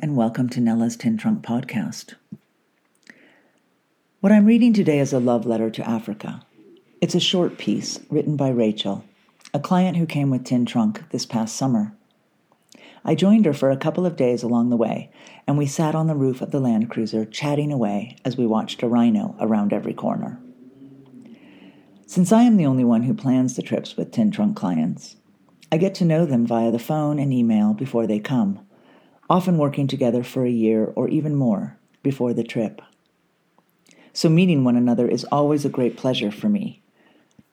and welcome to Nella's Tin Trunk podcast. What I'm reading today is a love letter to Africa. It's a short piece written by Rachel, a client who came with Tin Trunk this past summer. I joined her for a couple of days along the way, and we sat on the roof of the Land Cruiser chatting away as we watched a rhino around every corner. Since I am the only one who plans the trips with Tin Trunk clients, I get to know them via the phone and email before they come, often working together for a year or even more before the trip. So meeting one another is always a great pleasure for me,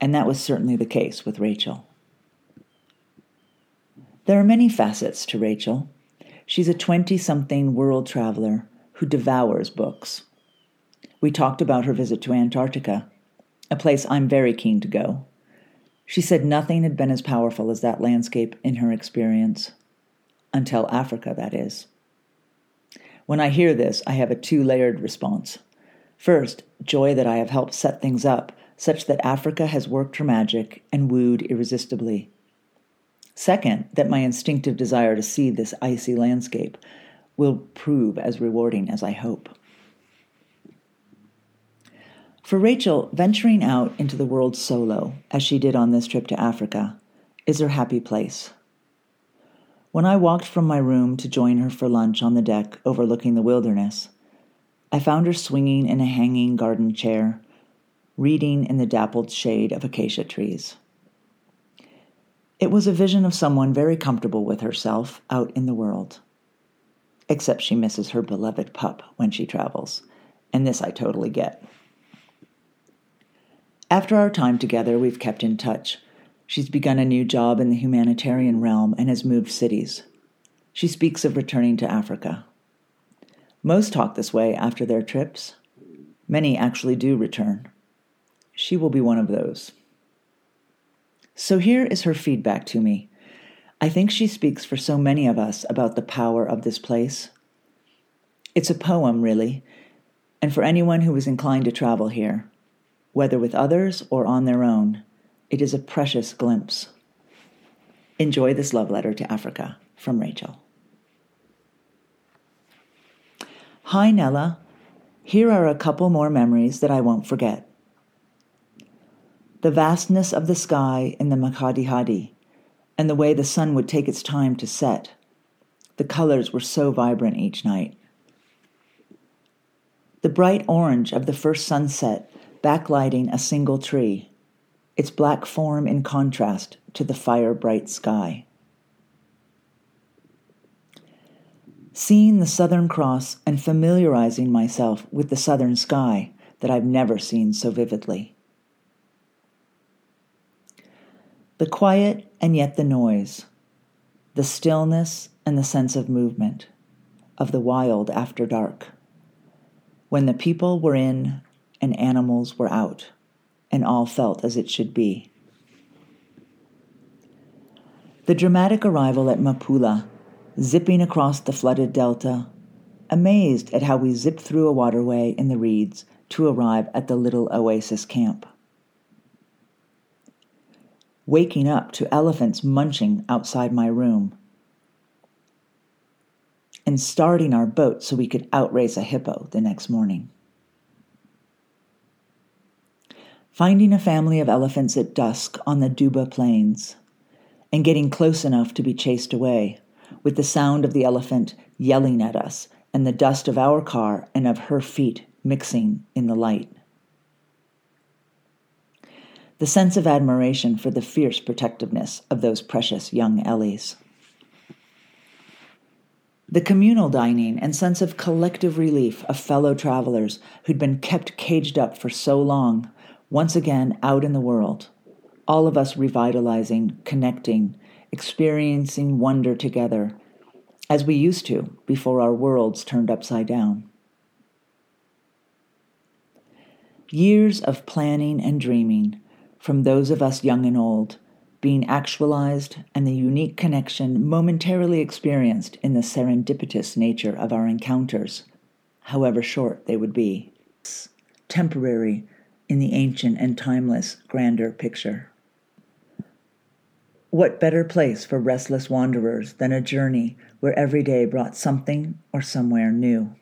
and that was certainly the case with Rachel. There are many facets to Rachel. She's a 20 something world traveler who devours books. We talked about her visit to Antarctica, a place I'm very keen to go. She said nothing had been as powerful as that landscape in her experience. Until Africa, that is. When I hear this, I have a two layered response. First, joy that I have helped set things up such that Africa has worked her magic and wooed irresistibly. Second, that my instinctive desire to see this icy landscape will prove as rewarding as I hope. For Rachel, venturing out into the world solo, as she did on this trip to Africa, is her happy place. When I walked from my room to join her for lunch on the deck overlooking the wilderness, I found her swinging in a hanging garden chair, reading in the dappled shade of acacia trees. It was a vision of someone very comfortable with herself out in the world. Except she misses her beloved pup when she travels, and this I totally get. After our time together, we've kept in touch. She's begun a new job in the humanitarian realm and has moved cities. She speaks of returning to Africa. Most talk this way after their trips. Many actually do return. She will be one of those. So here is her feedback to me. I think she speaks for so many of us about the power of this place. It's a poem, really, and for anyone who is inclined to travel here, whether with others or on their own, it is a precious glimpse. Enjoy this love letter to Africa from Rachel. Hi, Nella. Here are a couple more memories that I won't forget. The vastness of the sky in the Makgadikgadi, and the way the sun would take its time to set. The colors were so vibrant each night. The bright orange of the first sunset backlighting a single tree, its black form in contrast to the fire bright sky. seeing the Southern Cross and familiarizing myself with the southern sky that I've never seen so vividly. The quiet and yet the noise, the stillness and the sense of movement, of the wild after dark, when the people were in and animals were out, and all felt as it should be. The dramatic arrival at Mapula zipping across the flooded delta, amazed at how we zipped through a waterway in the reeds to arrive at the little oasis camp. Waking up to elephants munching outside my room. And starting our boat so we could outrace a hippo the next morning. Finding a family of elephants at dusk on the Duba Plains and getting close enough to be chased away with the sound of the elephant yelling at us and the dust of our car and of her feet mixing in the light. The sense of admiration for the fierce protectiveness of those precious young Ellies. The communal dining and sense of collective relief of fellow travelers who'd been kept caged up for so long, once again out in the world, all of us revitalizing, connecting, experiencing wonder together, as we used to before our worlds turned upside down. Years of planning and dreaming from those of us young and old being actualized and the unique connection momentarily experienced in the serendipitous nature of our encounters, however short they would be. Temporary in the ancient and timeless grander picture. What better place for restless wanderers than a journey where every day brought something or somewhere new.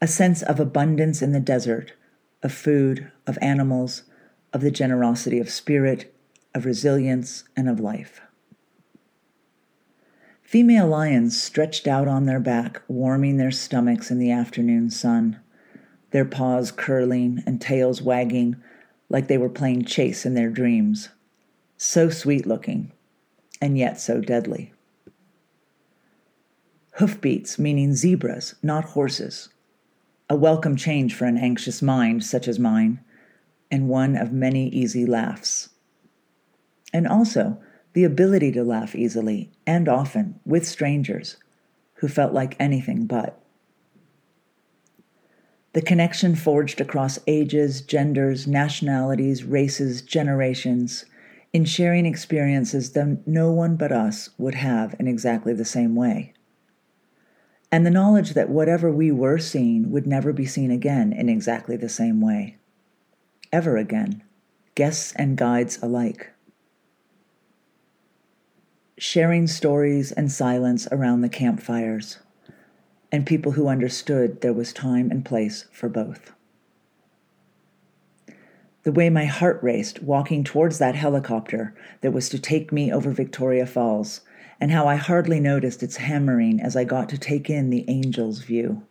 A sense of abundance in the desert, of food, of animals, of the generosity of spirit, of resilience, and of life. Female lions stretched out on their back, warming their stomachs in the afternoon sun, their paws curling and tails wagging like they were playing chase in their dreams. So sweet looking, and yet so deadly. Hoofbeats, meaning zebras, not horses. A welcome change for an anxious mind such as mine, and one of many easy laughs. And also, the ability to laugh easily and often with strangers who felt like anything but. The connection forged across ages, genders, nationalities, races, generations, in sharing experiences that no one but us would have in exactly the same way. And the knowledge that whatever we were seeing would never be seen again in exactly the same way. Ever again, guests and guides alike sharing stories and silence around the campfires, and people who understood there was time and place for both. The way my heart raced walking towards that helicopter that was to take me over Victoria Falls, and how I hardly noticed its hammering as I got to take in the angel's view.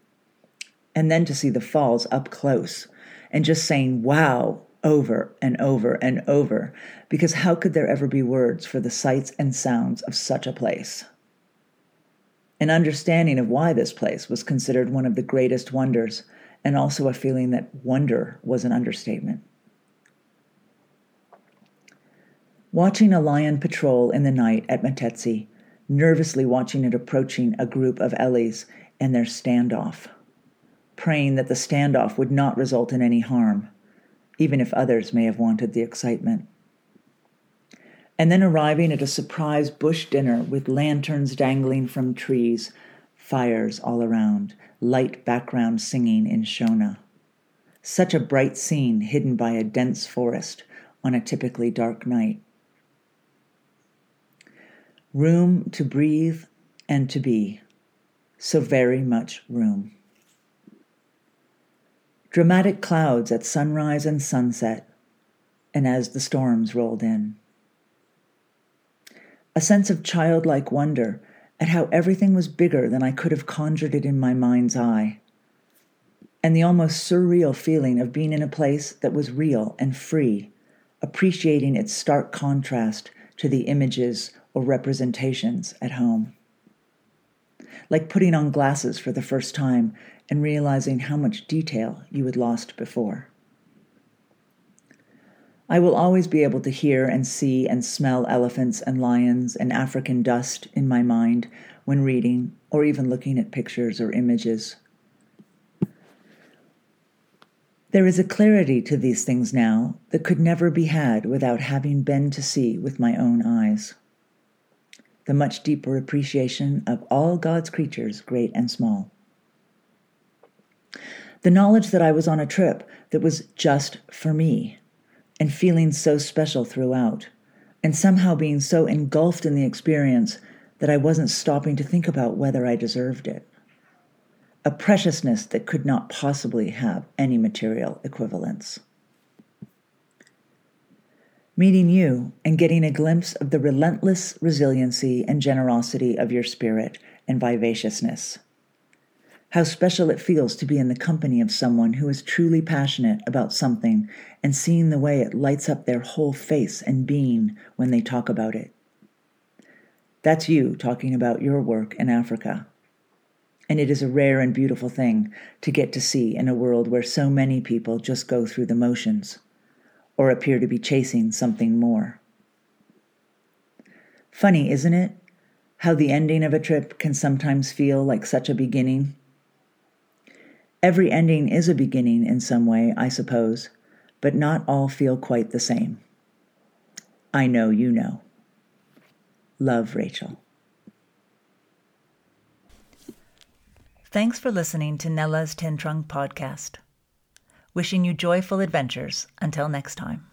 And then to see the falls up close, and just saying, wow, over and over and over, because how could there ever be words for the sights and sounds of such a place? An understanding of why this place was considered one of the greatest wonders, and also a feeling that wonder was an understatement. Watching a lion patrol in the night at Matetsi, nervously watching it approaching a group of Ellies and their standoff, praying that the standoff would not result in any harm even if others may have wanted the excitement. And then arriving at a surprise bush dinner with lanterns dangling from trees, fires all around, light background singing in Shona. Such a bright scene hidden by a dense forest on a typically dark night. Room to breathe and to be. So very much room. Dramatic clouds at sunrise and sunset, and as the storms rolled in. A sense of childlike wonder at how everything was bigger than I could have conjured it in my mind's eye. And the almost surreal feeling of being in a place that was real and free, appreciating its stark contrast to the images or representations at home. Like putting on glasses for the first time and realizing how much detail you had lost before. I will always be able to hear and see and smell elephants and lions and African dust in my mind when reading or even looking at pictures or images. There is a clarity to these things now that could never be had without having been to see with my own eyes. The much deeper appreciation of all God's creatures, great and small. The knowledge that I was on a trip that was just for me and feeling so special throughout, and somehow being so engulfed in the experience that I wasn't stopping to think about whether I deserved it. A preciousness that could not possibly have any material equivalence. Meeting you and getting a glimpse of the relentless resiliency and generosity of your spirit and vivaciousness how special it feels to be in the company of someone who is truly passionate about something and seeing the way it lights up their whole face and being when they talk about it. That's you talking about your work in Africa. And it is a rare and beautiful thing to get to see in a world where so many people just go through the motions or appear to be chasing something more. Funny, isn't it? How the ending of a trip can sometimes feel like such a beginning. Every ending is a beginning in some way, I suppose, but not all feel quite the same. I know you know. Love, Rachel. Thanks for listening to Nella's Tin Trunk podcast. Wishing you joyful adventures until next time.